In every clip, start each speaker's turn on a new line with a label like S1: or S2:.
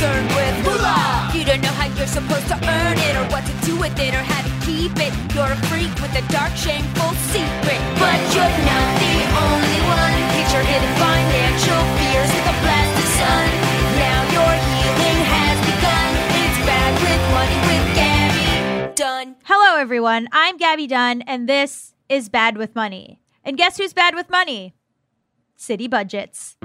S1: concerned with moolah. You don't know how you're supposed to earn it or what to do with it or how to keep it. You're a freak with a dark, shameful secret. But you're not the only one. Your hidden financial fears with a blast of sun. Now your healing has begun. It's bad with money with Gaby Dunn.
S2: Hello, everyone. I'm Gaby Dunn, and this is Bad with Money. And guess who's bad with money? City budgets.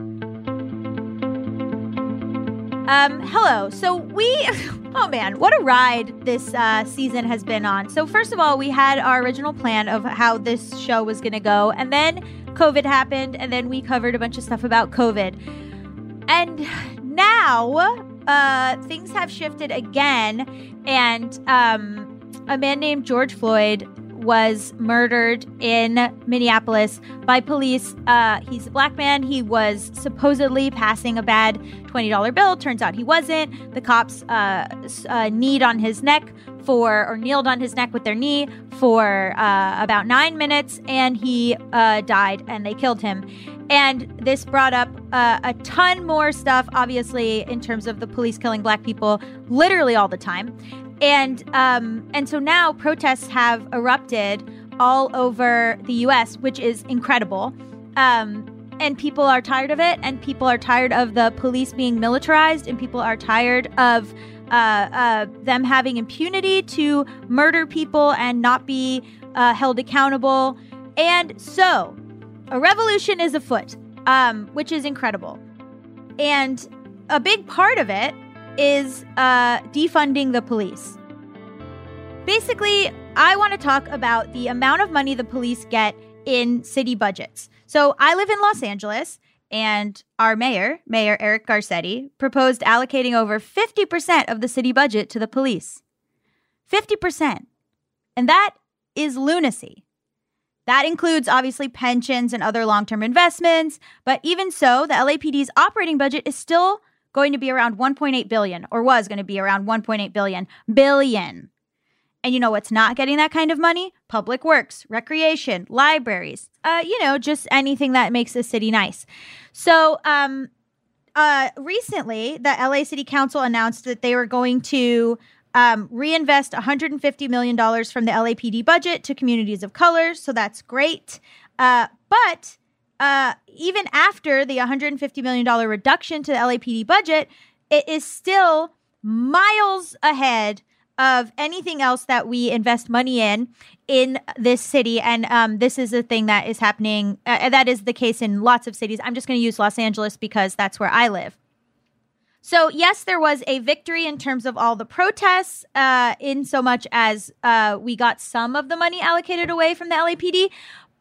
S2: Um, hello. So we, oh man, what a ride this uh, season has been on. So first of all, we had our original plan of how this show was going to go, and then COVID happened, and then we covered a bunch of stuff about COVID, and now uh, things have shifted again, and um, a man named George Floyd was murdered in Minneapolis by police. Uh, he's a black man. He was supposedly passing a bad $20 bill. Turns out he wasn't. The cops uh, uh, kneed on his neck for, or kneeled on his neck with their knee for uh, about nine minutes, and he uh, died, and they killed him. And this brought up uh, a ton more stuff, obviously, in terms of the police killing black people literally all the time and um, and so now protests have erupted all over the U.S., which is incredible. Um, and people are tired of it, and people are tired of the police being militarized, and people are tired of uh, uh, them having impunity to murder people and not be uh, held accountable. And so, a revolution is afoot, um, which is incredible. And a big part of it is uh, defunding the police. Basically, I want to talk about the amount of money the police get in city budgets. So I live in Los Angeles, and our mayor, Mayor Eric Garcetti, proposed allocating over 50% of the city budget to the police. 50%. And that is lunacy. That includes obviously pensions and other long term investments. But even so, the LAPD's operating budget is still going to be around 1.8 billion, or was going to be around 1.8 billion. Billion. And you know what's not getting that kind of money? Public works, recreation, libraries, uh, you know, just anything that makes a city nice. So, um, uh, recently, the LA City Council announced that they were going to um, reinvest $150 million from the LAPD budget to communities of color. So that's great. Uh, but uh, even after the $150 million reduction to the LAPD budget, it is still miles ahead of anything else that we invest money in in this city. And um, this is a thing that is happening uh, that is the case in lots of cities. I'm just going to use los angeles because that's where i live. So yes there was a victory in terms of all the protests uh, in so much as uh, we got some of the money allocated away from the lapd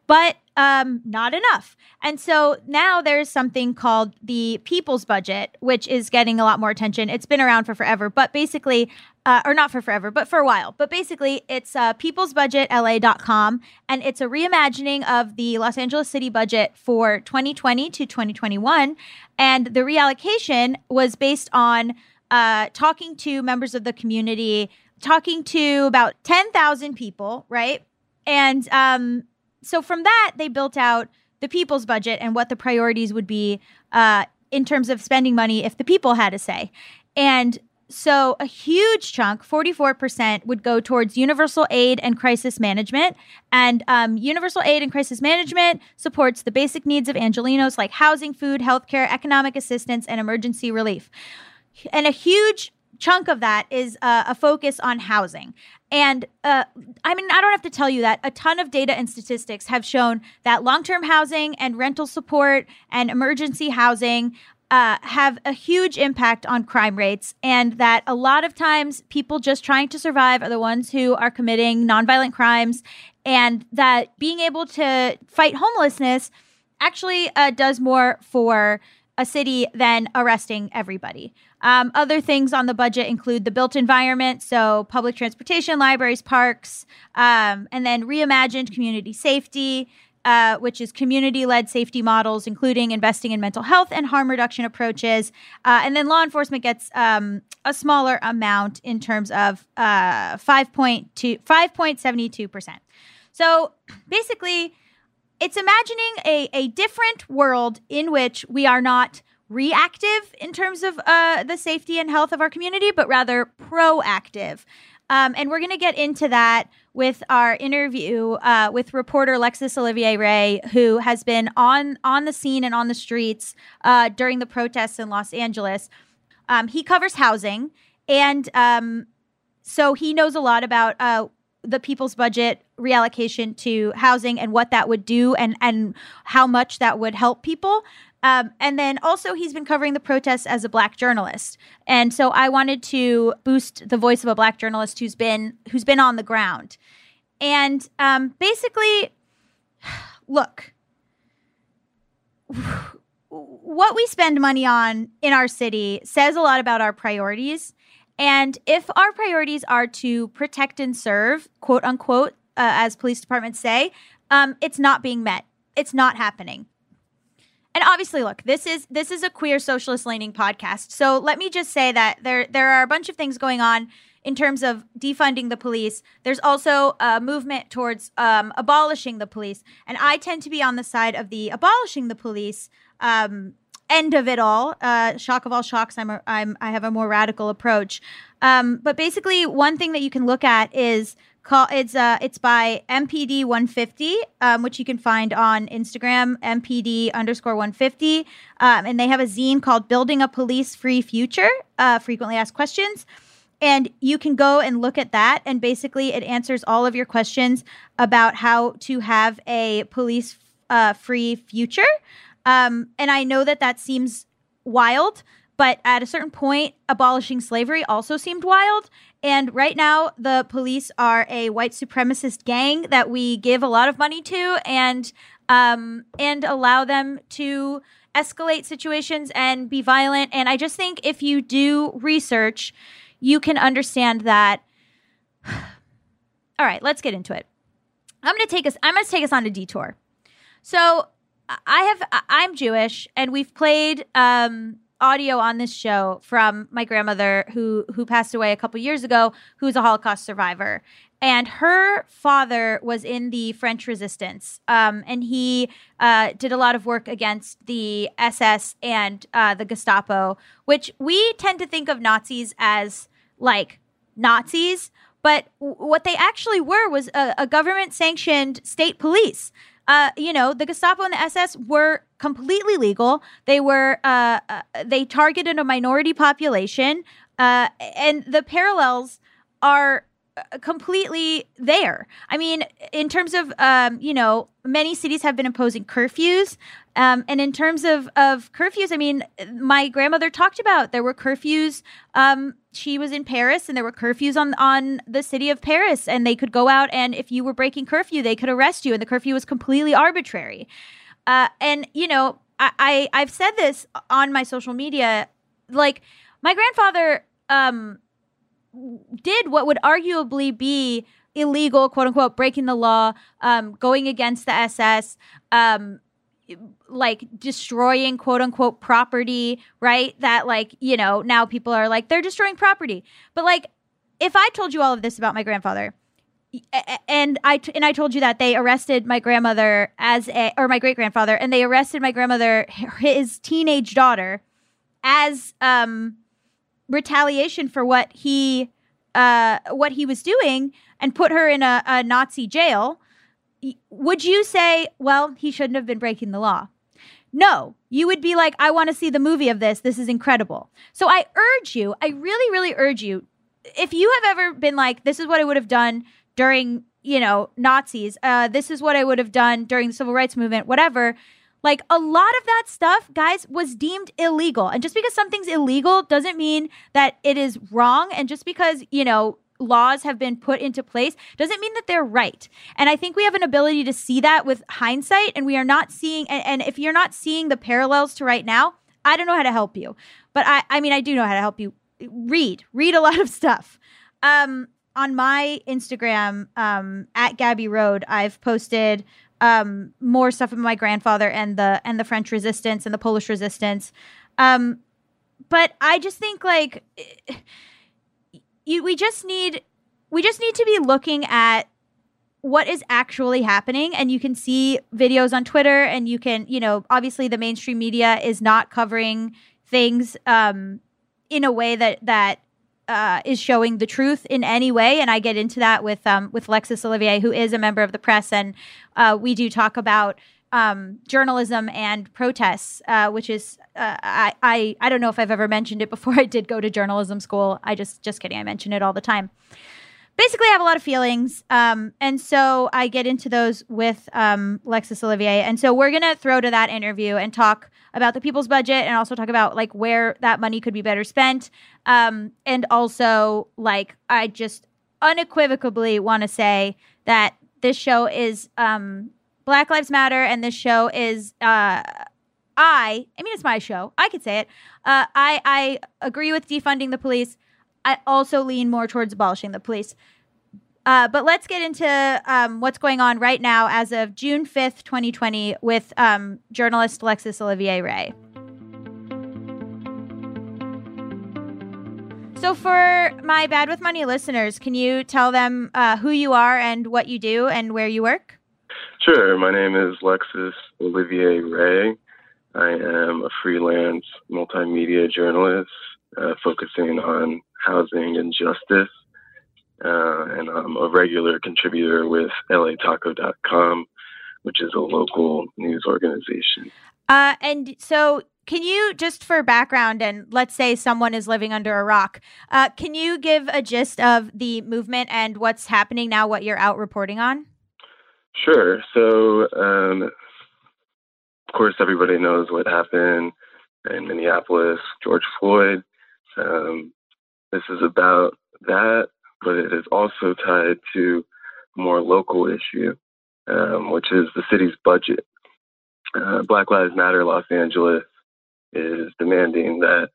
S2: but um, not enough. And so now there's something called the people's budget, which is getting a lot more attention. It's been around for forever, but basically, uh, or not for forever, but for a while. But basically, it's uh, peoplesbudgetla.com, and it's a reimagining of the Los Angeles City budget for 2020 to 2021. And the reallocation was based on uh, talking to members of the community, talking to about 10,000 people, right? And um, so from that, they built out the people's budget and what the priorities would be uh, in terms of spending money if the people had a say. And so a huge chunk, 44%, would go towards universal aid and crisis management. And um, universal aid and crisis management supports the basic needs of Angelenos like housing, food, healthcare, economic assistance, and emergency relief. And a huge chunk of that is uh, a focus on housing. And uh, I mean, I don't have to tell you that a ton of data and statistics have shown that long term housing and rental support and emergency housing uh, have a huge impact on crime rates, and that a lot of times people just trying to survive are the ones who are committing nonviolent crimes, and that being able to fight homelessness actually uh, does more for a city than arresting everybody. Um, other things on the budget include the built environment, so public transportation, libraries, parks, um, and then reimagined community safety, uh, which is community led safety models, including investing in mental health and harm reduction approaches. Uh, and then law enforcement gets um, a smaller amount in terms of uh, 5.2, 5.72%. So basically, it's imagining a, a different world in which we are not reactive in terms of uh, the safety and health of our community, but rather proactive. Um, and we're going to get into that with our interview uh, with reporter Alexis Olivier Ray, who has been on on the scene and on the streets uh, during the protests in Los Angeles. Um, he covers housing, and um, so he knows a lot about uh, the people's budget reallocation to housing and what that would do, and and how much that would help people. Um, and then also, he's been covering the protests as a black journalist, and so I wanted to boost the voice of a black journalist who's been who's been on the ground. And um, basically, look, what we spend money on in our city says a lot about our priorities. And if our priorities are to protect and serve, quote unquote, uh, as police departments say, um, it's not being met. It's not happening and obviously look this is this is a queer socialist leaning podcast. So let me just say that there there are a bunch of things going on in terms of defunding the police. There's also a movement towards um, abolishing the police. And i tend to be on the side of the abolishing the police um, end of it all. Uh, shock of all shocks i'm, a, I'm i have a more radical approach. Um, but basically one thing that you can look at is Call it's uh it's by MPD 150, um, which you can find on Instagram, MPD underscore 150, um, and they have a zine called "Building a Police Free Future." Uh, frequently asked questions, and you can go and look at that, and basically it answers all of your questions about how to have a police uh, free future. Um, and I know that that seems wild, but at a certain point, abolishing slavery also seemed wild. And right now, the police are a white supremacist gang that we give a lot of money to and um, and allow them to escalate situations and be violent. And I just think if you do research, you can understand that. All right, let's get into it. I'm to take us. I'm to take us on a detour. So I have. I'm Jewish, and we've played um, audio on this show from my grandmother who who passed away a couple years ago who's a holocaust survivor. And her father was in the french resistance um, and he uh, did a lot of work against the ss and uh, the gestapo which we tend to think of nazis as like nazis but what they actually were was a, a government sanctioned state police uh, you know, the Gestapo and the SS were completely legal. They were uh, uh, they targeted a minority population, uh, and the parallels are completely there. I mean, in terms of um, you know, many cities have been imposing curfews. Um, and in terms of, of curfews, I mean, my grandmother talked about there were curfews. Um, she was in Paris, and there were curfews on on the city of Paris, and they could go out, and if you were breaking curfew, they could arrest you, and the curfew was completely arbitrary. Uh, and you know, I, I I've said this on my social media, like my grandfather um, did what would arguably be illegal, quote unquote, breaking the law, um, going against the SS, um, like destroying quote unquote property, right? That like, you know, now people are like, they're destroying property. But like, if I told you all of this about my grandfather, and I t- and I told you that they arrested my grandmother as a or my great grandfather, and they arrested my grandmother, his teenage daughter, as um retaliation for what he uh what he was doing, and put her in a, a Nazi jail would you say, well, he shouldn't have been breaking the law? No, you would be like, I want to see the movie of this. This is incredible. So I urge you, I really, really urge you, if you have ever been like, this is what I would have done during, you know, Nazis, uh, this is what I would have done during the civil rights movement, whatever. Like a lot of that stuff, guys, was deemed illegal. And just because something's illegal doesn't mean that it is wrong. And just because, you know, laws have been put into place doesn't mean that they're right. And I think we have an ability to see that with hindsight, and we are not seeing. And, and if you're not seeing the parallels to right now, I don't know how to help you. But I, I mean, I do know how to help you. Read, read a lot of stuff. Um, on my Instagram um, at Gabby Road, I've posted um, more stuff about my grandfather and the and the French Resistance and the Polish Resistance. Um, but I just think like you, we just need we just need to be looking at what is actually happening and you can see videos on twitter and you can you know obviously the mainstream media is not covering things um, in a way that that uh, is showing the truth in any way and i get into that with um, with lexis olivier who is a member of the press and uh, we do talk about um, journalism and protests, uh, which is uh, I, I I don't know if I've ever mentioned it before. I did go to journalism school. I just just kidding. I mention it all the time basically I have a lot of feelings. Um, and so I get into those with um, Lexis Olivier. And so we're going to throw to that interview and talk about the people's budget and also talk about like where that money could be better spent. Um, and also, like, I just unequivocally want to say that this show is um, Black Lives Matter and this show is. Uh, I, I mean, it's my show. I could say it. Uh, I, I agree with defunding the police. I also lean more towards abolishing the police. Uh, but let's get into um, what's going on right now as of June 5th, 2020, with um, journalist Lexis Olivier Ray. So, for my Bad with Money listeners, can you tell them uh, who you are and what you do and where you work?
S3: Sure. My name is Lexis Olivier Ray. I am a freelance multimedia journalist uh, focusing on housing and justice. Uh, and I'm a regular contributor with LATaco.com, which is a local news organization.
S2: Uh, and so, can you just for background, and let's say someone is living under a rock, uh, can you give a gist of the movement and what's happening now, what you're out reporting on?
S3: Sure. So, um, of course, everybody knows what happened in Minneapolis, George Floyd. Um, this is about that, but it is also tied to a more local issue, um, which is the city's budget. Uh, Black Lives Matter Los Angeles is demanding that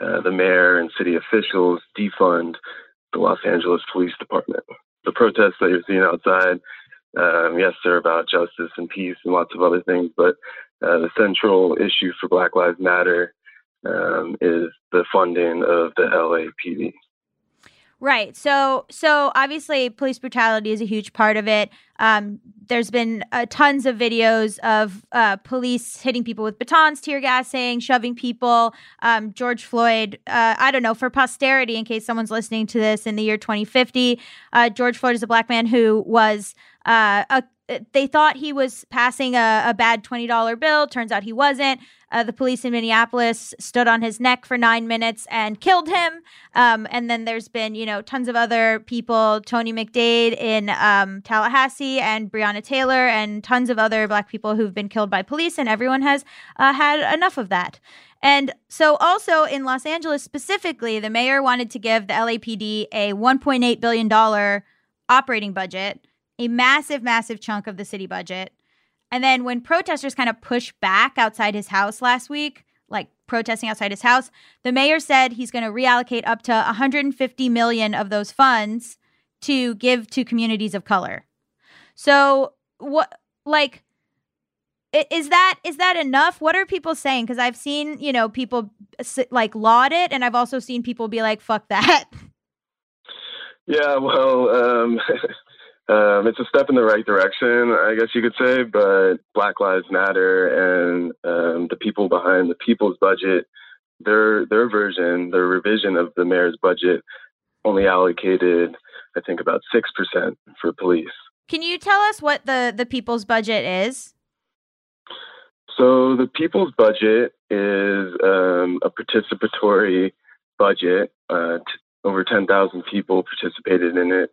S3: uh, the mayor and city officials defund the Los Angeles Police Department. The protests that you're seeing outside, um, yes, they're about justice and peace and lots of other things, but uh, the central issue for Black Lives Matter um, is the funding of the LAPD.
S2: Right. So, so obviously, police brutality is a huge part of it. Um, there's been uh, tons of videos of uh, police hitting people with batons, tear gassing, shoving people. Um, George Floyd. Uh, I don't know for posterity, in case someone's listening to this in the year 2050. Uh, George Floyd is a black man who was uh, a they thought he was passing a, a bad $20 bill. Turns out he wasn't. Uh, the police in Minneapolis stood on his neck for nine minutes and killed him. Um, and then there's been, you know, tons of other people, Tony McDade in um, Tallahassee and Breonna Taylor and tons of other black people who've been killed by police. And everyone has uh, had enough of that. And so, also in Los Angeles specifically, the mayor wanted to give the LAPD a $1.8 billion operating budget a massive, massive chunk of the city budget. And then when protesters kind of pushed back outside his house last week, like protesting outside his house, the mayor said he's going to reallocate up to 150 million of those funds to give to communities of color. So what like is that is that enough? What are people saying? Because I've seen you know people like laud it, and I've also seen people be like, "Fuck that."
S3: Yeah, well, um, um, it's a step in the right direction, I guess you could say. But Black Lives Matter and um, the people behind the people's budget, their their version, their revision of the mayor's budget, only allocated, I think, about six percent for police.
S2: Can you tell us what the the people's budget is?
S3: So the people's budget is um, a participatory budget. Uh, t- over 10,000 people participated in it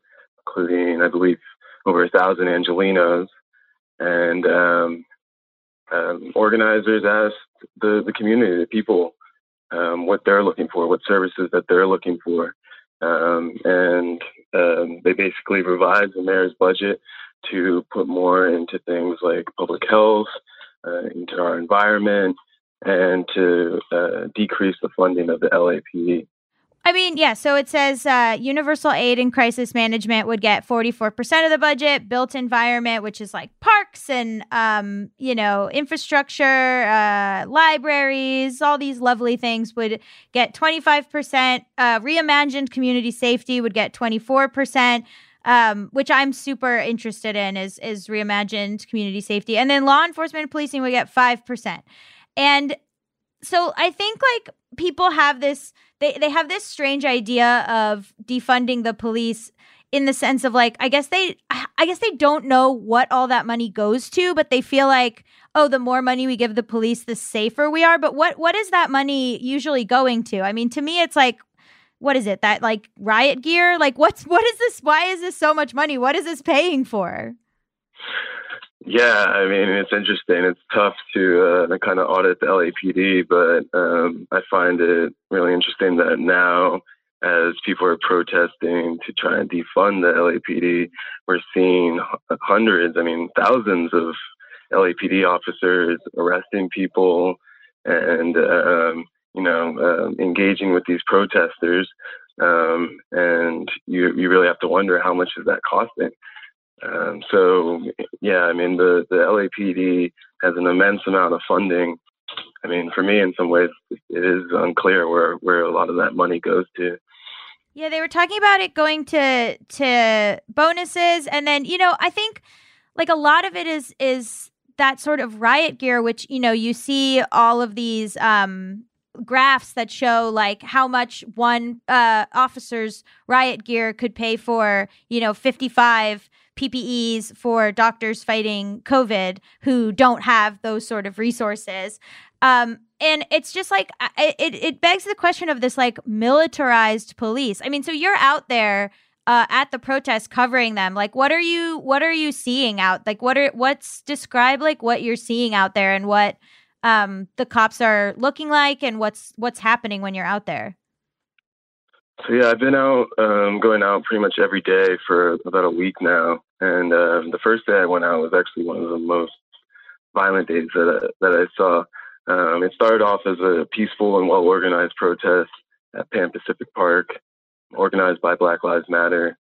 S3: including, I believe, over a thousand Angelenos. And um, um, organizers asked the, the community, the people, um, what they're looking for, what services that they're looking for. Um, and um, they basically revised the mayor's budget to put more into things like public health, uh, into our environment, and to uh, decrease the funding of the LAPD.
S2: I mean, yeah. So it says uh, universal aid and crisis management would get 44% of the budget. Built environment, which is like parks and, um, you know, infrastructure, uh, libraries, all these lovely things would get 25%. Uh, reimagined community safety would get 24%. um, which I'm super interested in, is is reimagined community safety, and then law enforcement and policing we get five percent, and so I think like people have this they they have this strange idea of defunding the police in the sense of like I guess they I guess they don't know what all that money goes to, but they feel like oh the more money we give the police the safer we are. But what what is that money usually going to? I mean, to me it's like what is it that like riot gear? Like what's what is this? Why is this so much money? What is this paying for?
S3: Yeah, I mean it's interesting. It's tough to uh, kind of audit the LAPD, but um, I find it really interesting that now, as people are protesting to try and defund the LAPD, we're seeing hundreds, I mean thousands of LAPD officers arresting people and um, you know um, engaging with these protesters, um, and you you really have to wonder how much is that costing. Um, so yeah, I mean the the LAPD has an immense amount of funding. I mean, for me, in some ways, it is unclear where where a lot of that money goes to.
S2: Yeah, they were talking about it going to to bonuses, and then you know, I think like a lot of it is is that sort of riot gear, which you know you see all of these um graphs that show like how much one uh officer's riot gear could pay for you know 55 PPEs for doctors fighting COVID who don't have those sort of resources. Um, and it's just like it, it begs the question of this like militarized police. I mean, so you're out there uh, at the protest covering them. Like, what are you what are you seeing out? Like, what are what's describe like what you're seeing out there and what um, the cops are looking like and what's what's happening when you're out there.
S3: So yeah, I've been out, um, going out pretty much every day for about a week now. And um, the first day I went out was actually one of the most violent days that I, that I saw. Um, it started off as a peaceful and well organized protest at Pan Pacific Park, organized by Black Lives Matter,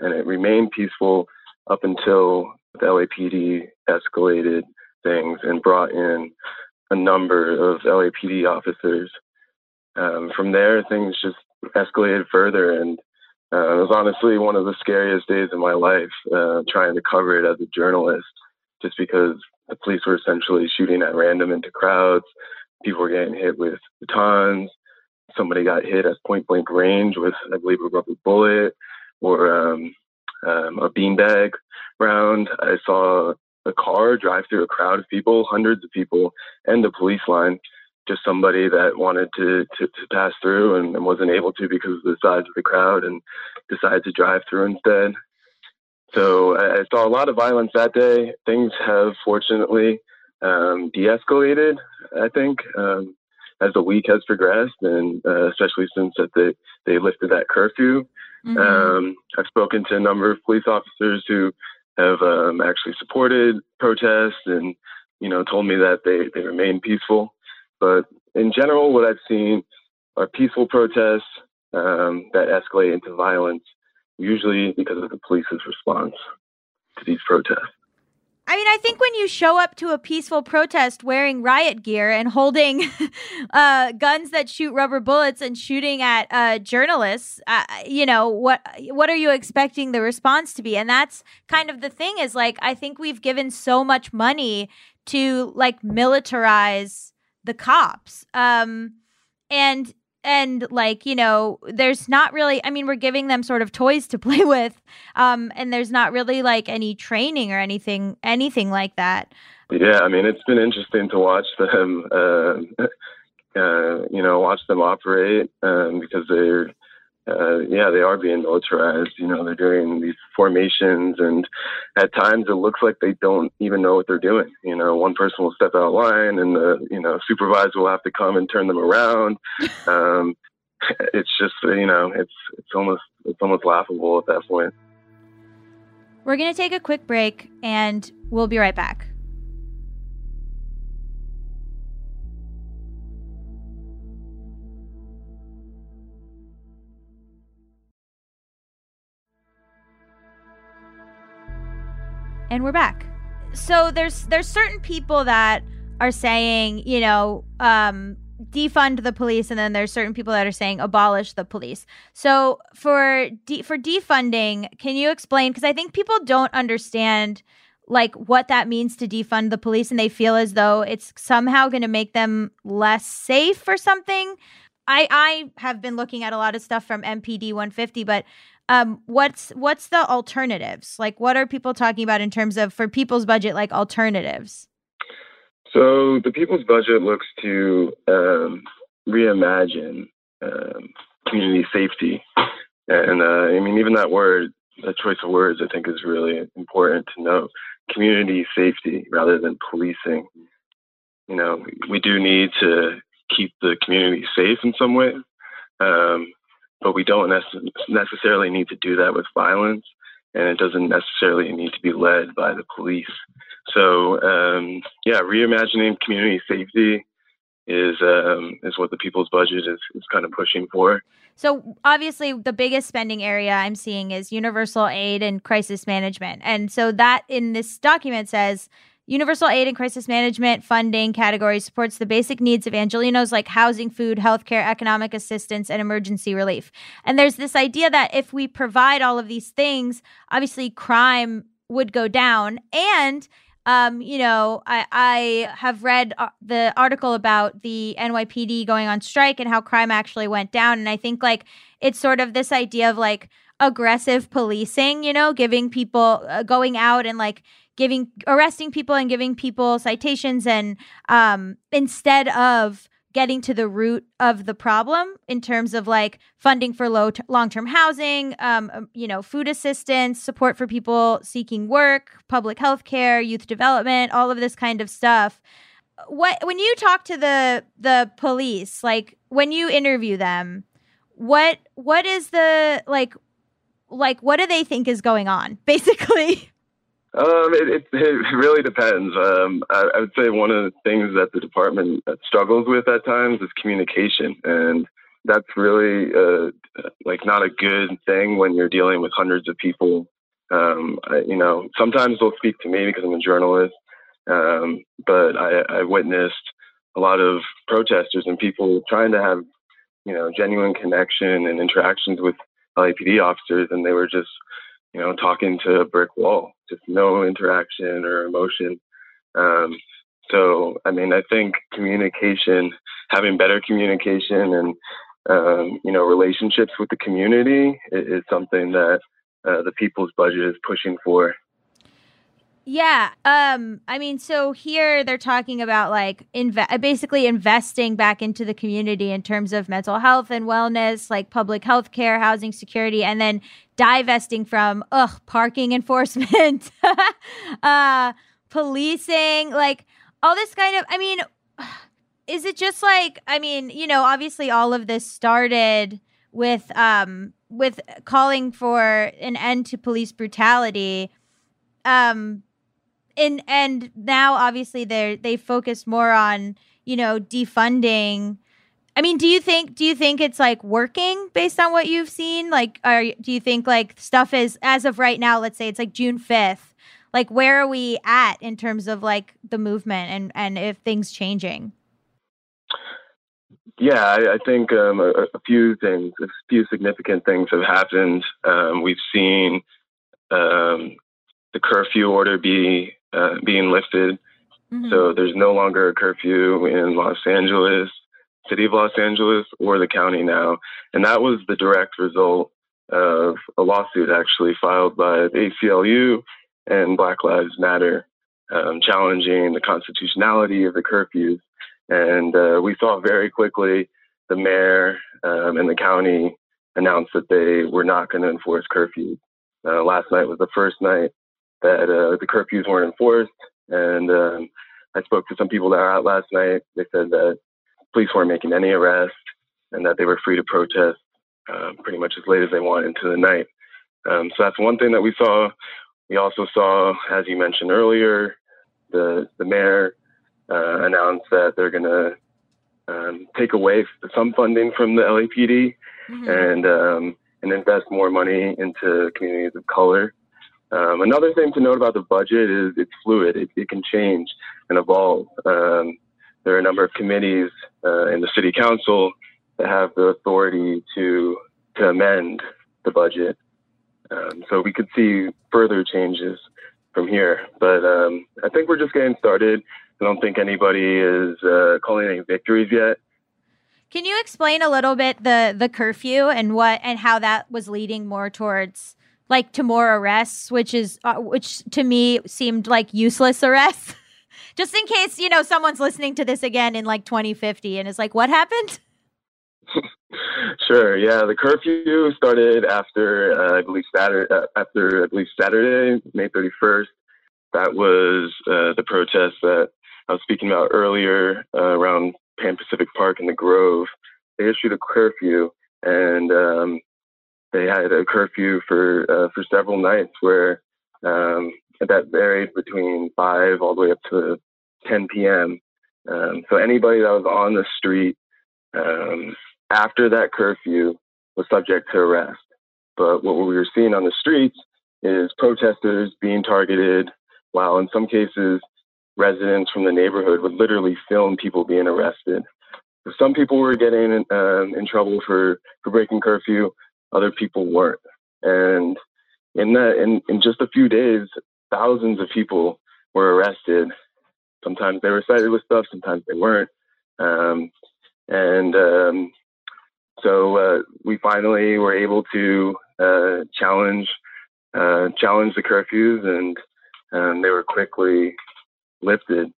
S3: and it remained peaceful up until the LAPD escalated things and brought in a number of LAPD officers. Um, from there, things just escalated further, and uh, it was honestly one of the scariest days of my life uh, trying to cover it as a journalist, just because the police were essentially shooting at random into crowds. People were getting hit with batons. Somebody got hit at point blank range with, I believe, a rubber bullet or um, um, a beanbag round. I saw a car drive through a crowd of people, hundreds of people, and the police line just somebody that wanted to, to, to pass through and, and, wasn't able to because of the size of the crowd and decided to drive through instead. So I, I saw a lot of violence that day. Things have fortunately um, de-escalated, I think, um, as the week has progressed, and uh, especially since that they, they lifted that curfew. Mm-hmm. Um, I've spoken to a number of police officers who have um, actually supported protests and you know told me that they, they remain peaceful. But in general, what I've seen are peaceful protests um, that escalate into violence, usually because of the police's response to these protests.
S2: I mean, I think when you show up to a peaceful protest wearing riot gear and holding uh, guns that shoot rubber bullets and shooting at uh, journalists, uh, you know what? What are you expecting the response to be? And that's kind of the thing. Is like I think we've given so much money to like militarize the cops. Um, and and like you know there's not really i mean we're giving them sort of toys to play with um and there's not really like any training or anything anything like that
S3: yeah i mean it's been interesting to watch them uh, uh you know watch them operate um because they're uh, yeah, they are being militarized. You know, they're doing these formations, and at times it looks like they don't even know what they're doing. You know, one person will step out of line, and the you know supervisor will have to come and turn them around. Um, it's just you know, it's it's almost it's almost laughable at that point.
S2: We're gonna take a quick break, and we'll be right back. And we're back. So there's there's certain people that are saying, you know, um, defund the police and then there's certain people that are saying abolish the police. So for de- for defunding, can you explain cuz I think people don't understand like what that means to defund the police and they feel as though it's somehow going to make them less safe or something. I I have been looking at a lot of stuff from MPD 150 but um what's what's the alternatives? Like what are people talking about in terms of for people's budget like alternatives?
S3: So the people's budget looks to um, reimagine um, community safety, and uh, I mean even that word, the choice of words, I think is really important to note. Community safety rather than policing. You know, we do need to keep the community safe in some ways, um, but we don't nece- necessarily need to do that with violence, and it doesn't necessarily need to be led by the police. So um, yeah, reimagining community safety is um, is what the people's budget is is kind of pushing for.
S2: So obviously, the biggest spending area I'm seeing is universal aid and crisis management, and so that in this document says. Universal aid and crisis management funding category supports the basic needs of Angelenos like housing, food, healthcare, economic assistance, and emergency relief. And there's this idea that if we provide all of these things, obviously crime would go down. And um, you know, I, I have read uh, the article about the NYPD going on strike and how crime actually went down. And I think like it's sort of this idea of like aggressive policing, you know, giving people uh, going out and like giving arresting people and giving people citations and um, instead of getting to the root of the problem in terms of like funding for low t- long-term housing um, um, you know food assistance support for people seeking work public health care youth development all of this kind of stuff. What when you talk to the the police like when you interview them what what is the like like what do they think is going on basically
S3: Um, it, it, it, really depends. Um, I, I, would say one of the things that the department struggles with at times is communication, and that's really uh, like not a good thing when you're dealing with hundreds of people. Um, I, you know, sometimes they'll speak to me because I'm a journalist, um, but I, I witnessed a lot of protesters and people trying to have, you know, genuine connection and interactions with LAPD officers, and they were just you know, talking to a brick wall, just no interaction or emotion. Um, so, I mean, I think communication, having better communication and, um, you know, relationships with the community is, is something that uh, the people's budget is pushing for.
S2: Yeah. Um I mean so here they're talking about like inve- basically investing back into the community in terms of mental health and wellness, like public health care, housing security and then divesting from ugh parking enforcement, uh policing, like all this kind of I mean is it just like I mean, you know, obviously all of this started with um with calling for an end to police brutality um and and now obviously they they focus more on you know defunding i mean do you think do you think it's like working based on what you've seen like are do you think like stuff is as of right now let's say it's like june 5th like where are we at in terms of like the movement and and if things changing
S3: yeah i, I think um, a, a, few things a few significant things have happened um, we've seen um, the curfew order be uh, being lifted. Mm-hmm. So there's no longer a curfew in Los Angeles, city of Los Angeles, or the county now. And that was the direct result of a lawsuit actually filed by the ACLU and Black Lives Matter, um, challenging the constitutionality of the curfews. And uh, we saw very quickly the mayor um, and the county announced that they were not going to enforce curfews. Uh, last night was the first night that uh, the curfews weren't enforced. And um, I spoke to some people that were out last night. They said that police weren't making any arrests and that they were free to protest uh, pretty much as late as they wanted into the night. Um, so that's one thing that we saw. We also saw, as you mentioned earlier, the the mayor uh, announced that they're going to um, take away some funding from the LAPD mm-hmm. and um, and invest more money into communities of color. Um, another thing to note about the budget is it's fluid. It, it can change and evolve. Um, there are a number of committees uh, in the city council that have the authority to to amend the budget. Um, so we could see further changes from here. But um, I think we're just getting started. I don't think anybody is uh, calling any victories yet.
S2: Can you explain a little bit the the curfew and what and how that was leading more towards like to more arrests, which is uh, which to me seemed like useless arrests. Just in case you know someone's listening to this again in like 2050 and is like, "What happened?"
S3: sure. Yeah, the curfew started after uh, I believe Saturday. Uh, after I believe Saturday, May 31st. That was uh, the protest that I was speaking about earlier uh, around Pan Pacific Park in the Grove. They issued a curfew, and um, they had a curfew for uh, for several nights where um, that varied between five all the way up to 10 p.m. Um, so anybody that was on the street um, after that curfew was subject to arrest. But what we were seeing on the streets is protesters being targeted, while in some cases residents from the neighborhood would literally film people being arrested. So some people were getting um, in trouble for, for breaking curfew, other people weren't. And in that, in, in just a few days, thousands of people were arrested. Sometimes they were cited with stuff, sometimes they weren't. Um, and um, so uh, we finally were able to uh, challenge uh, challenge the curfews, and and they were quickly lifted.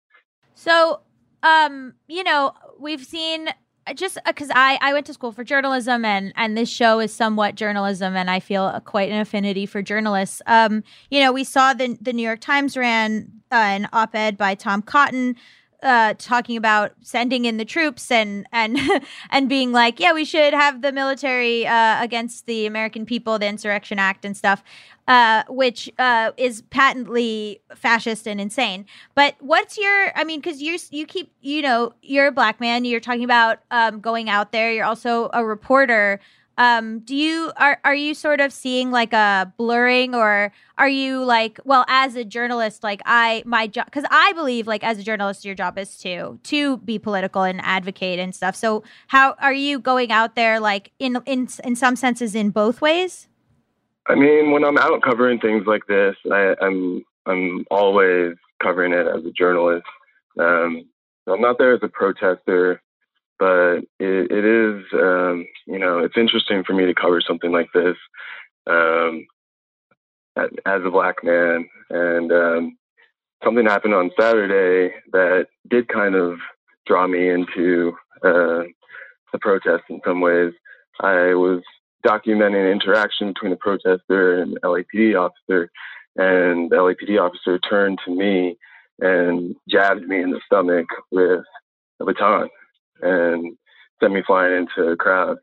S2: So, um, you know, we've seen just because I, I went to school for journalism and and this show is somewhat journalism and I feel a, quite an affinity for journalists. Um, you know, we saw the the New York Times ran uh, an op-ed by Tom Cotton uh, talking about sending in the troops and and and being like, yeah, we should have the military uh, against the American people, the Insurrection Act and stuff, uh, which uh, is patently fascist and insane. But what's your? I mean, because you you keep you know you're a black man. You're talking about um, going out there. You're also a reporter. Um, do you are are you sort of seeing like a blurring or are you like well as a journalist like I my job because I believe like as a journalist your job is to to be political and advocate and stuff. So how are you going out there like in in in some senses in both ways?
S3: I mean, when I'm out covering things like this, I, I'm I'm always covering it as a journalist. Um, I'm not there as a protester but it, it is, um, you know, it's interesting for me to cover something like this um, as a black man. And um, something happened on Saturday that did kind of draw me into uh, the protest in some ways. I was documenting an interaction between a protester and LAPD officer, and the LAPD officer turned to me and jabbed me in the stomach with a baton and sent me flying into a crowd.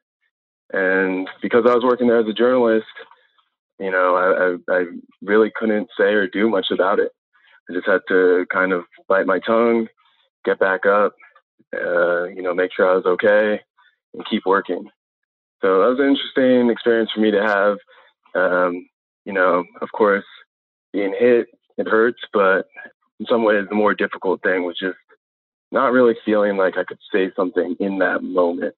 S3: And because I was working there as a journalist, you know, I, I, I really couldn't say or do much about it. I just had to kind of bite my tongue, get back up, uh, you know, make sure I was okay, and keep working. So that was an interesting experience for me to have. Um, you know, of course, being hit, it hurts, but in some ways, the more difficult thing was just not really feeling like I could say something in that moment.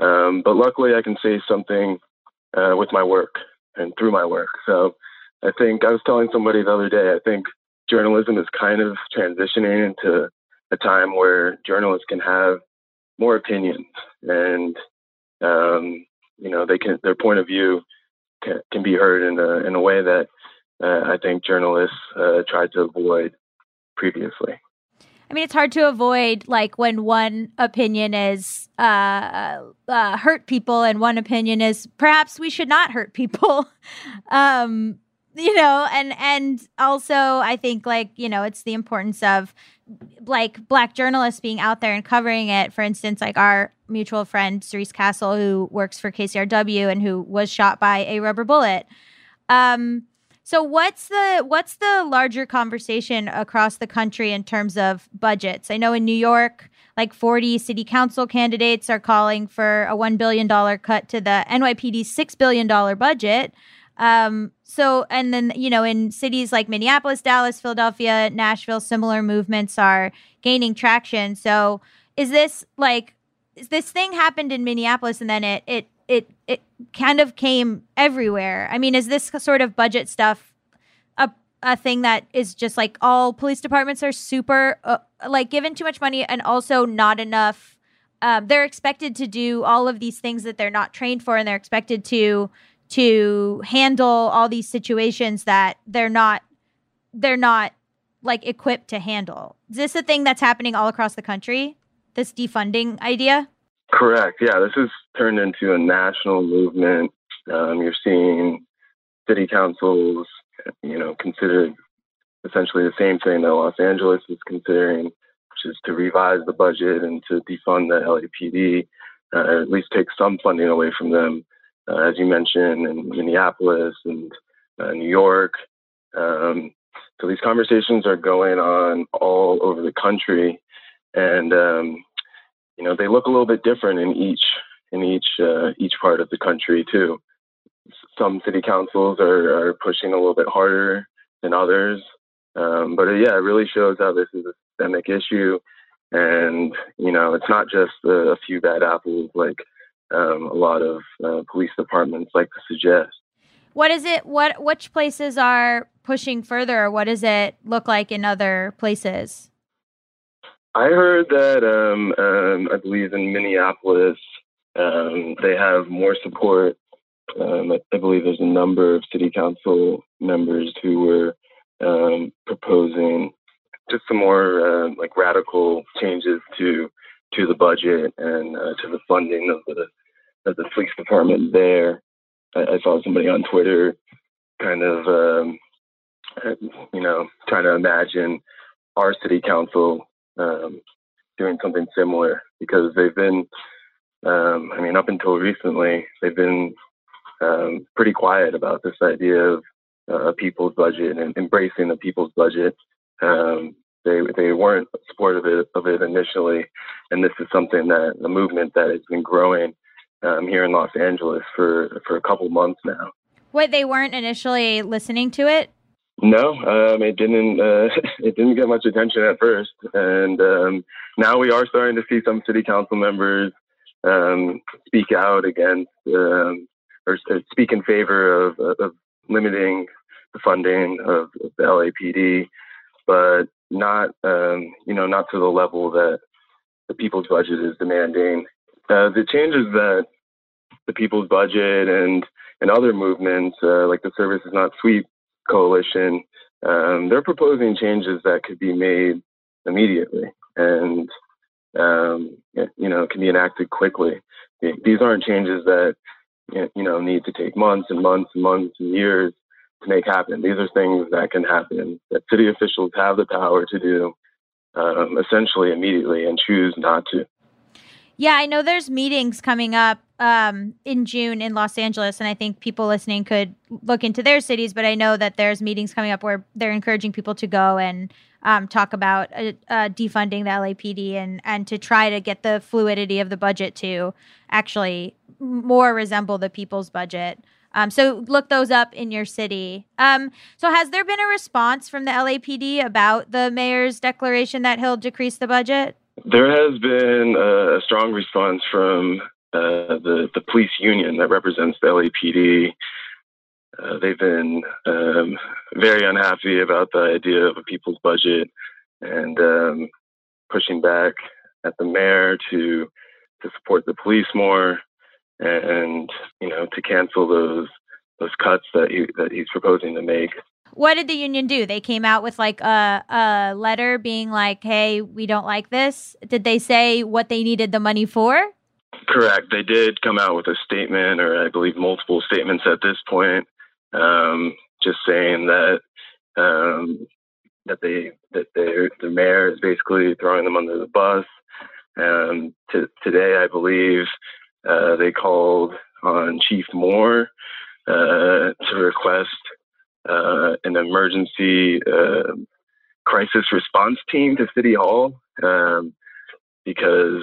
S3: Um, but luckily, I can say something uh, with my work and through my work. So I think I was telling somebody the other day, I think journalism is kind of transitioning into a time where journalists can have more opinions and um, you know they can their point of view can, can be heard in a in a way that uh, I think journalists uh, tried to avoid previously.
S2: I mean, it's hard to avoid like when one opinion is uh, uh, hurt people and one opinion is perhaps we should not hurt people. um, you know, and and also I think like you know it's the importance of like black journalists being out there and covering it. For instance, like our mutual friend Cerise Castle, who works for KCRW and who was shot by a rubber bullet. Um, so what's the what's the larger conversation across the country in terms of budgets? I know in New York, like 40 city council candidates are calling for a $1 billion cut to the NYPD's $6 billion budget. Um, so, and then, you know, in cities like Minneapolis, Dallas, Philadelphia, Nashville, similar movements are gaining traction. So, is this like is this thing happened in Minneapolis and then it it it it kind of came everywhere. I mean, is this sort of budget stuff a a thing that is just like all police departments are super uh, like given too much money and also not enough um, they're expected to do all of these things that they're not trained for and they're expected to to handle all these situations that they're not they're not like equipped to handle. Is this a thing that's happening all across the country? This defunding idea?
S3: Correct. Yeah, this has turned into a national movement. Um, you're seeing city councils, you know, considered essentially the same thing that Los Angeles is considering, which is to revise the budget and to defund the LAPD, uh, or at least take some funding away from them, uh, as you mentioned, in Minneapolis and uh, New York. Um, so these conversations are going on all over the country, and um, you know they look a little bit different in each in each uh, each part of the country too. Some city councils are, are pushing a little bit harder than others, um, but yeah, it really shows how this is a systemic issue, and you know it's not just a, a few bad apples like um, a lot of uh, police departments like to suggest.
S2: What is it? What which places are pushing further? What does it look like in other places?
S3: I heard that um, um, I believe in Minneapolis um, they have more support. Um, I, I, believe there's a number of city council members who were um, proposing just some more uh, like radical changes to to the budget and uh, to the funding of the of the police department there. I, I saw somebody on Twitter kind of, you know, trying to imagine our city council um, doing something similar because they've been, um, I mean, up until recently, they've been um, pretty quiet about this idea of uh, a people's budget and embracing the people's budget. Um, they they weren't supportive of it, of it initially, and this is something that the movement that has been growing um, here in Los Angeles for for a couple months now.
S2: What they weren't initially listening to it?
S3: No, um, it didn't. Uh, it didn't get much attention at first, and um, now we are starting to see some city council members um, speak out against um, or, or, speak in favor of, of, limiting the funding of, of the LAPD, but not, um, you know, not to the level that the people's budget is demanding. Uh, the changes that the People's Budget and and other movements uh, like the Services Not Sweep coalition, um, they're proposing changes that could be made immediately and um, you know can be enacted quickly. These aren't changes that you know need to take months and months and months and years to make happen. These are things that can happen that city officials have the power to do um, essentially immediately and choose not to.
S2: Yeah, I know there's meetings coming up um, in June in Los Angeles, and I think people listening could look into their cities. But I know that there's meetings coming up where they're encouraging people to go and um, talk about uh, uh, defunding the LAPD and and to try to get the fluidity of the budget to actually more resemble the people's budget. Um, so look those up in your city. Um, so has there been a response from the LAPD about the mayor's declaration that he'll decrease the budget?
S3: There has been a strong response from uh, the the police union that represents the LAPD. Uh, they've been um, very unhappy about the idea of a people's budget and um, pushing back at the mayor to to support the police more and you know to cancel those those cuts that he that he's proposing to make
S2: what did the union do? They came out with like a, a letter being like, hey, we don't like this. Did they say what they needed the money for?
S3: Correct. They did come out with a statement, or I believe multiple statements at this point, um, just saying that um, that they that the mayor is basically throwing them under the bus. Um, to, today, I believe uh, they called on Chief Moore uh, to request uh, an emergency uh, crisis response team to City Hall um, because,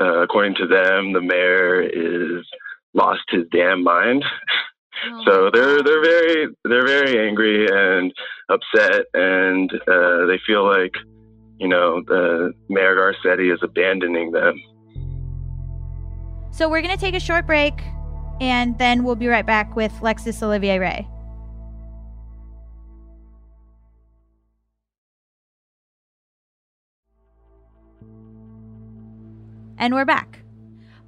S3: uh, according to them, the mayor is lost his damn mind. Oh. So they're they're very they're very angry and upset, and uh, they feel like you know, the Mayor Garcetti is abandoning them.
S2: So we're going to take a short break and then we'll be right back with Lexis Olivier Ray. And we're back.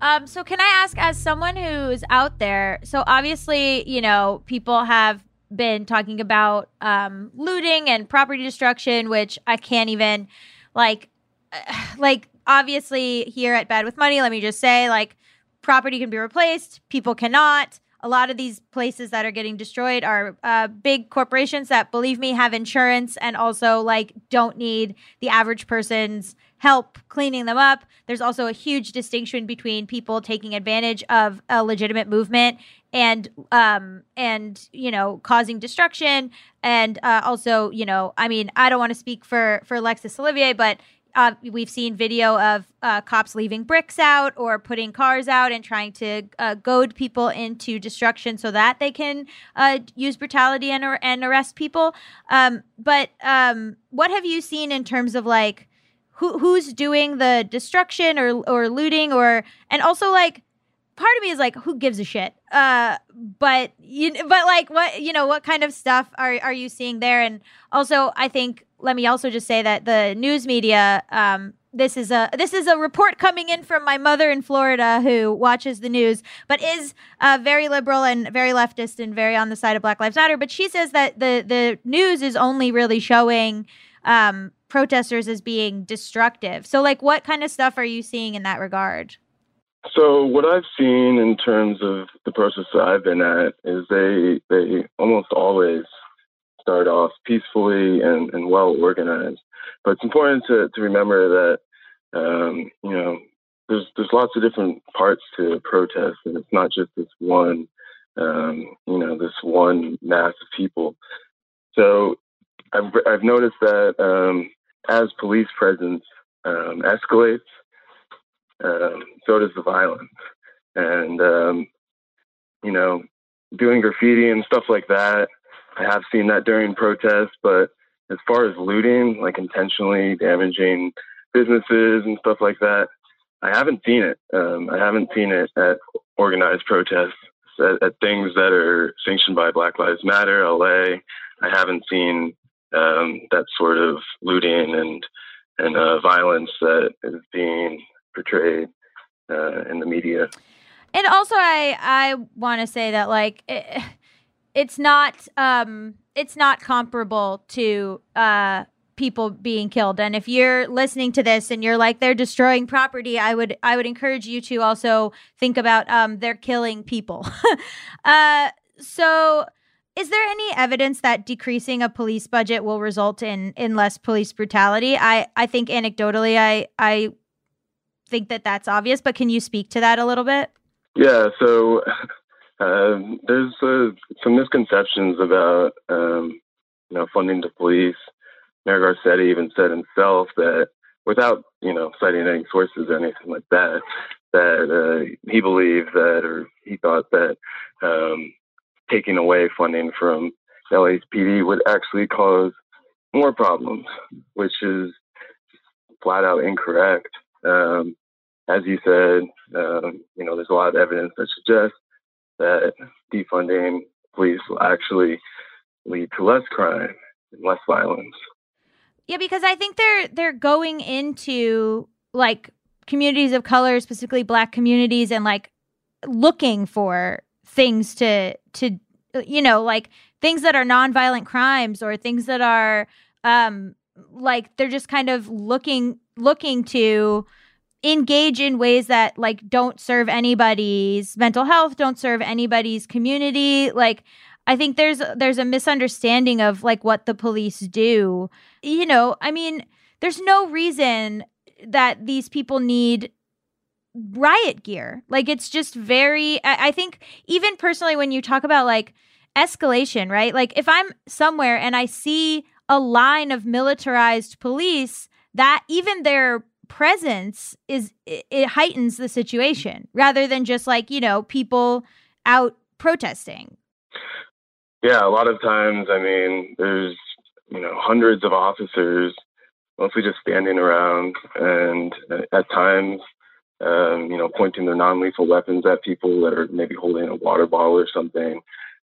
S2: Um, so can I ask, as someone who's out there, so obviously, you know, people have been talking about um, looting and property destruction, which I can't even like, like obviously here at Bad with Money. Let me just say, like, property can be replaced, people cannot. A lot of these places that are getting destroyed are uh, big corporations that, believe me, have insurance and also like don't need the average person's help cleaning them up. There's also a huge distinction between people taking advantage of a legitimate movement and um and you know causing destruction and uh, also you know I mean I don't want to speak for for Alexis Olivier, but uh, we've seen video of uh, cops leaving bricks out or putting cars out and trying to uh, goad people into destruction so that they can uh, use brutality and, and arrest people. Um, but um, what have you seen in terms of like who who's doing the destruction or or looting or and also like part of me is like who gives a shit uh but you but like what you know what kind of stuff are are you seeing there and also i think let me also just say that the news media um this is a this is a report coming in from my mother in Florida who watches the news, but is uh, very liberal and very leftist and very on the side of Black Lives Matter. But she says that the the news is only really showing um, protesters as being destructive. So, like, what kind of stuff are you seeing in that regard?
S3: So what I've seen in terms of the process that I've been at is they they almost always start off peacefully and, and well organized. But it's important to, to remember that um, you know there's there's lots of different parts to protest, and it's not just this one um, you know this one mass of people. So I've I've noticed that um, as police presence um, escalates, um, so does the violence. And, um, you know, doing graffiti and stuff like that, I have seen that during protests, but as far as looting, like intentionally damaging businesses and stuff like that, I haven't seen it. Um, I haven't seen it at organized protests, at, at, things that are sanctioned by Black Lives Matter, LA. I haven't seen um, that sort of looting and and uh, violence that is being portrayed uh, in the media.
S2: And also, I I want to say that like it, it's not um it's not comparable to uh people being killed and if you're listening to this and you're like they're destroying property i would i would encourage you to also think about um they're killing people uh so is there any evidence that decreasing a police budget will result in in less police brutality i i think anecdotally i i think that that's obvious, but can you speak to that a little bit?
S3: Yeah, so uh, there's uh, some misconceptions about um, you know funding the police. Mayor Garcetti even said himself that without you know citing any sources or anything like that, that uh, he believed that or he thought that um, taking away funding from LAPD would actually cause more problems, which is flat out incorrect. Um, as you said, um, you know, there's a lot of evidence that suggests that defunding police will actually lead to less crime and less violence.
S2: Yeah, because I think they're they're going into like communities of color, specifically black communities, and like looking for things to to you know like things that are nonviolent crimes or things that are um like they're just kind of looking looking to engage in ways that like don't serve anybody's mental health, don't serve anybody's community. Like I think there's there's a misunderstanding of like what the police do. You know, I mean, there's no reason that these people need riot gear. Like it's just very I, I think even personally when you talk about like escalation, right? Like if I'm somewhere and I see a line of militarized police that even their presence is it, it heightens the situation rather than just like you know people out protesting
S3: yeah a lot of times i mean there's you know hundreds of officers mostly just standing around and uh, at times, um, you know, pointing their non-lethal weapons at people that are maybe holding a water bottle or something.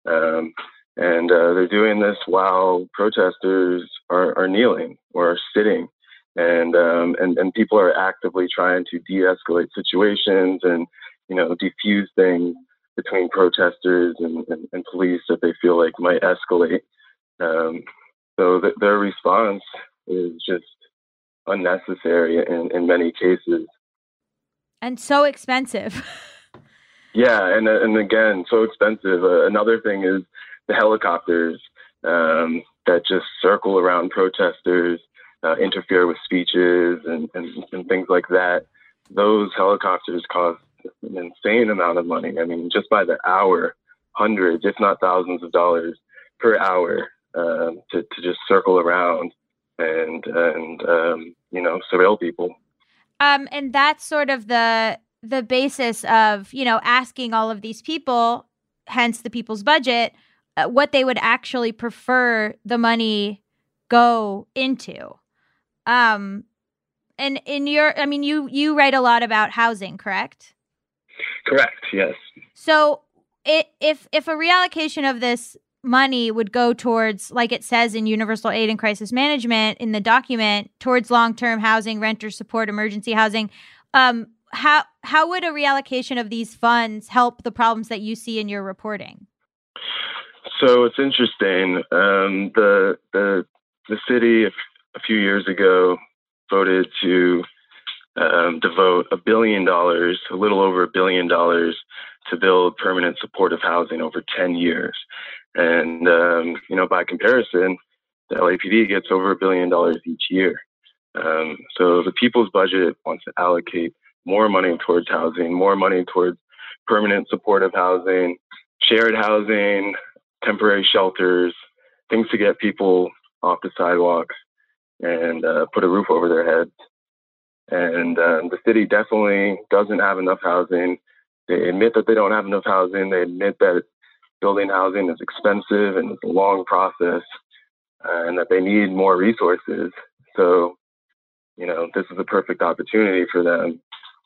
S3: Um, and uh, they're doing this while protesters are, are kneeling or are sitting. And, um, and and people are actively trying to de-escalate situations and you know defuse things between protesters and, and, and police that they feel like might escalate. Um, so th- their response is just unnecessary in, in many cases.
S2: And so expensive.
S3: yeah, and and again, so expensive. Uh, another thing is the helicopters um, that just circle around protesters, uh, interfere with speeches, and, and, and things like that. Those helicopters cost an insane amount of money. I mean, just by the hour, hundreds, if not thousands of dollars per hour um, to, to just circle around and and um, you know surveil people.
S2: Um, and that's sort of the the basis of you know asking all of these people, hence the people's budget, uh, what they would actually prefer the money go into. Um, and in your, I mean, you you write a lot about housing, correct?
S3: Correct. Yes.
S2: So, it, if if a reallocation of this money would go towards, like it says in Universal Aid and Crisis Management in the document, towards long term housing, renter support, emergency housing. Um, how how would a reallocation of these funds help the problems that you see in your reporting?
S3: So it's interesting. Um, the the the city a few years ago voted to um, devote a billion dollars, a little over a billion dollars, to build permanent supportive housing over 10 years. And, um, you know, by comparison, the LAPD gets over a billion dollars each year. Um, so the people's budget wants to allocate more money towards housing, more money towards permanent supportive housing, shared housing, temporary shelters, things to get people off the sidewalks and uh, put a roof over their heads. And um, the city definitely doesn't have enough housing. They admit that they don't have enough housing. They admit that building housing is expensive and it's a long process uh, and that they need more resources. So, you know, this is a perfect opportunity for them,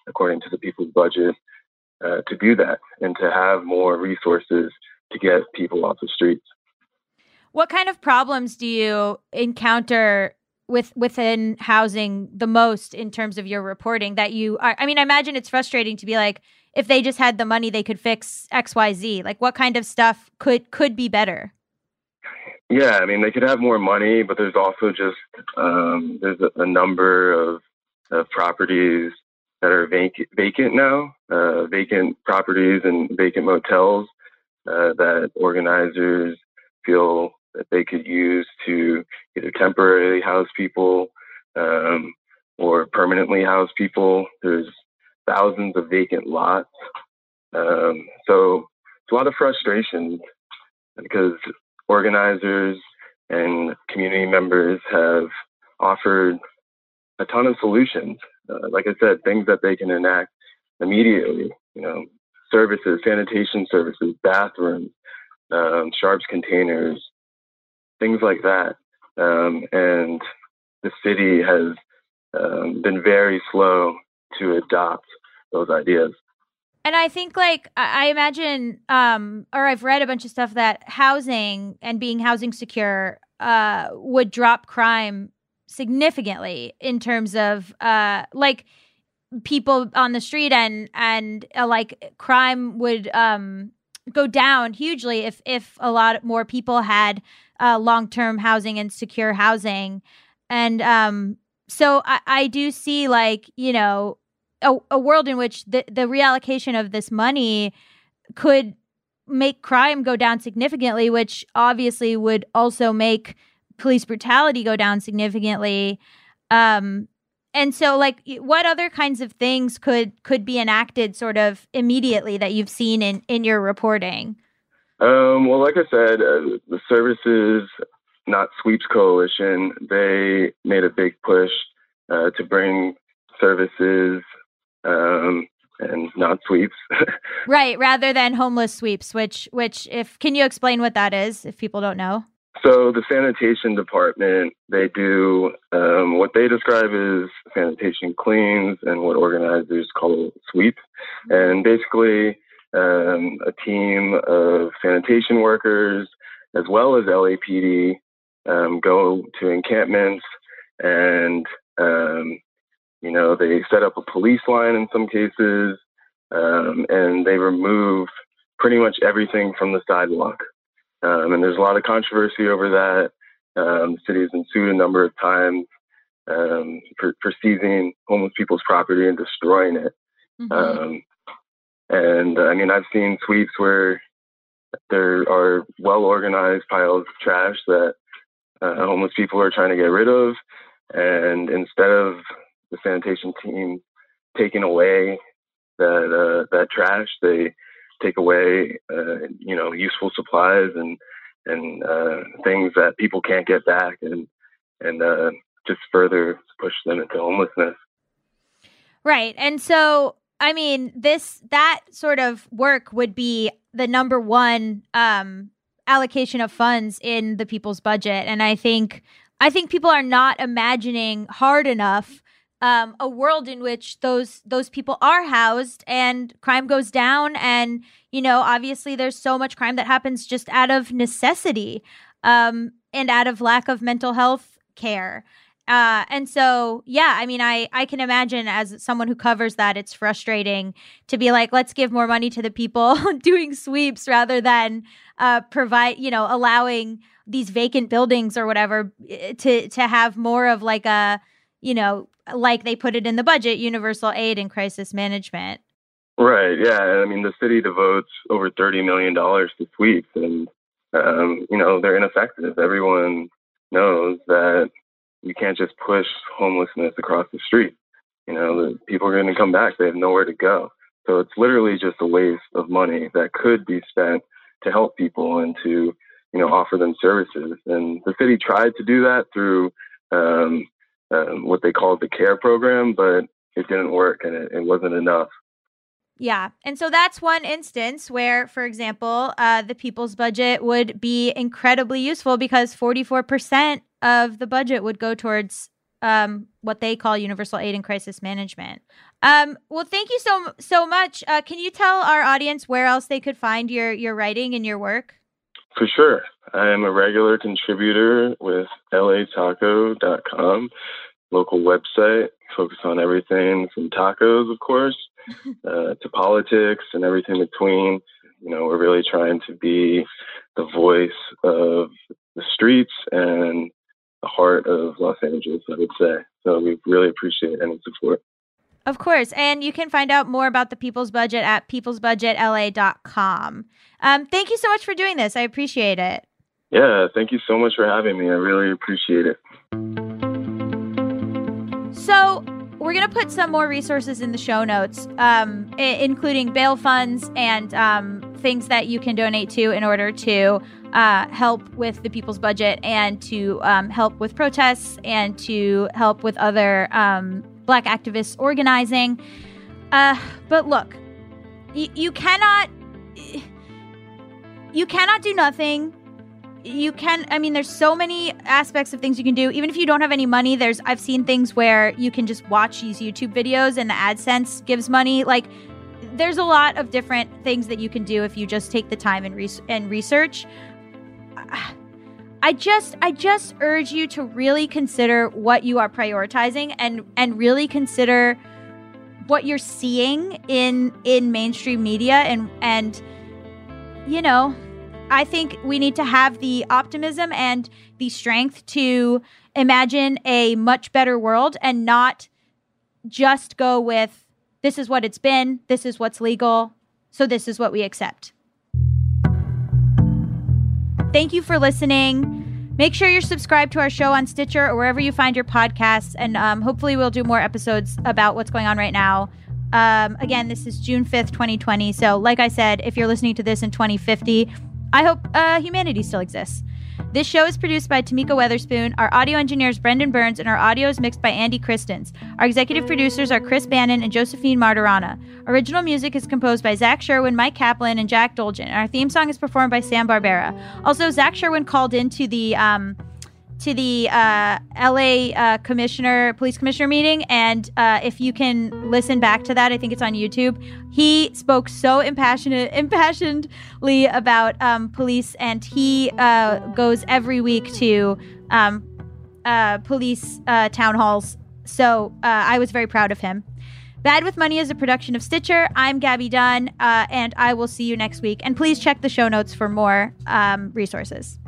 S3: according to the people's budget, uh, to do that and to have more resources to get people off the streets.
S2: What kind of problems do you encounter with within housing the most in terms of your reporting that you are I mean I imagine it's frustrating to be like if they just had the money they could fix xyz like what kind of stuff could could be better?
S3: Yeah I mean they could have more money but there's also just um, there's a, a number of, of properties that are vacant vacant now uh, vacant properties and vacant motels uh, that organizers feel that they could use to either temporarily house people um, or permanently house people. There's thousands of vacant lots. Um, so it's a lot of frustration because organizers and community members have offered a ton of solutions. Uh, like I said, things that they can enact immediately. You know, services, sanitation services, bathrooms, um, sharps containers, things like that. Um, and the city has um, been very slow to adopt those ideas.
S2: And I think, like, I imagine, um, or I've read a bunch of stuff that housing and being housing secure uh, would drop crime significantly in terms of, uh, like, people on the street and and uh, like crime would um go down hugely if if a lot more people had uh, long term housing and secure housing. And um, so I, I do see like, you know, a, a world in which the, the reallocation of this money could make crime go down significantly, which obviously would also make police brutality go down significantly. Um, and so like what other kinds of things could could be enacted sort of immediately that you've seen in in your reporting
S3: um, well, like I said, uh, the Services Not Sweeps Coalition, they made a big push uh, to bring services um, and not sweeps.
S2: right, rather than homeless sweeps, which, which, if can you explain what that is, if people don't know?
S3: So the sanitation department, they do um, what they describe as sanitation cleans and what organizers call sweep. And basically, um, a team of sanitation workers as well as LAPD um, go to encampments and um, you know they set up a police line in some cases um, and they remove pretty much everything from the sidewalk. Um, and there's a lot of controversy over that. Um, the city has been sued a number of times um, for, for seizing homeless people's property and destroying it. Mm-hmm. Um, and uh, I mean, I've seen sweeps where there are well organized piles of trash that uh, homeless people are trying to get rid of. And instead of the sanitation team taking away that uh, that trash, they take away uh, you know useful supplies and and uh, things that people can't get back and and uh, just further push them into homelessness.
S2: Right, and so I mean this that sort of work would be the number one um, allocation of funds in the people's budget, and I think I think people are not imagining hard enough um, a world in which those those people are housed and crime goes down. And you know obviously there's so much crime that happens just out of necessity um, and out of lack of mental health care uh, and so yeah i mean i i can imagine as someone who covers that it's frustrating to be like let's give more money to the people doing sweeps rather than uh, provide you know allowing these vacant buildings or whatever eh, to to have more of like a you know like they put it in the budget, universal aid and crisis management.
S3: Right. Yeah. I mean, the city devotes over thirty million dollars to sweeps, and um, you know they're ineffective. Everyone knows that you can't just push homelessness across the street. You know, people are going to come back; they have nowhere to go. So it's literally just a waste of money that could be spent to help people and to you know offer them services. And the city tried to do that through um, um, what they called the care program, but it didn't work and it, it, wasn't enough.
S2: Yeah. And so that's one instance where, for example, uh, the people's budget would be incredibly useful because 44% of the budget would go towards um, what they call universal aid and crisis management. Um, well, thank you so so much. Uh, can you tell our audience where else they could find your your writing and your work?
S3: For sure. I am a regular contributor with lataco.com, local website, focus on everything from tacos, of course, uh, to politics and everything between. You know, we're really trying to be the voice of the streets and the heart of Los Angeles, I would say. So we really appreciate any support.
S2: Of course. And you can find out more about the People's Budget at peoplesbudgetla.com. Um, thank you so much for doing this. I appreciate it.
S3: Yeah, thank you so much for having me. I really appreciate it.
S2: So, we're going to put some more resources in the show notes, um, I- including bail funds and um, things that you can donate to in order to uh, help with the people's budget and to um, help with protests and to help with other um, black activists organizing. Uh, but look, y- you cannot you cannot do nothing. You can I mean there's so many aspects of things you can do. Even if you don't have any money, there's I've seen things where you can just watch these YouTube videos and the AdSense gives money. Like there's a lot of different things that you can do if you just take the time and, res- and research. I just I just urge you to really consider what you are prioritizing and and really consider what you're seeing in in mainstream media and and you know, I think we need to have the optimism and the strength to imagine a much better world and not just go with this is what it's been, this is what's legal, so this is what we accept. Thank you for listening. Make sure you're subscribed to our show on Stitcher or wherever you find your podcasts. And um, hopefully, we'll do more episodes about what's going on right now. Um, again, this is June 5th, 2020. So, like I said, if you're listening to this in 2050, I hope uh, humanity still exists. This show is produced by Tamika Weatherspoon. Our audio engineer is Brendan Burns, and our audio is mixed by Andy Christens. Our executive producers are Chris Bannon and Josephine Martirana. Original music is composed by Zach Sherwin, Mike Kaplan, and Jack Dolgen. And our theme song is performed by Sam Barbera. Also, Zach Sherwin called into the um, to the uh, LA uh, commissioner, police commissioner meeting. And uh, if you can listen back to that, I think it's on YouTube. He spoke so impassioned, impassionedly about um, police, and he uh, goes every week to um, uh, police uh, town halls. So I was very proud of him. Bad with Money is a production of Stitcher. I'm Gaby Dunn, and I will see you next week. And please check the show notes for more um, resources.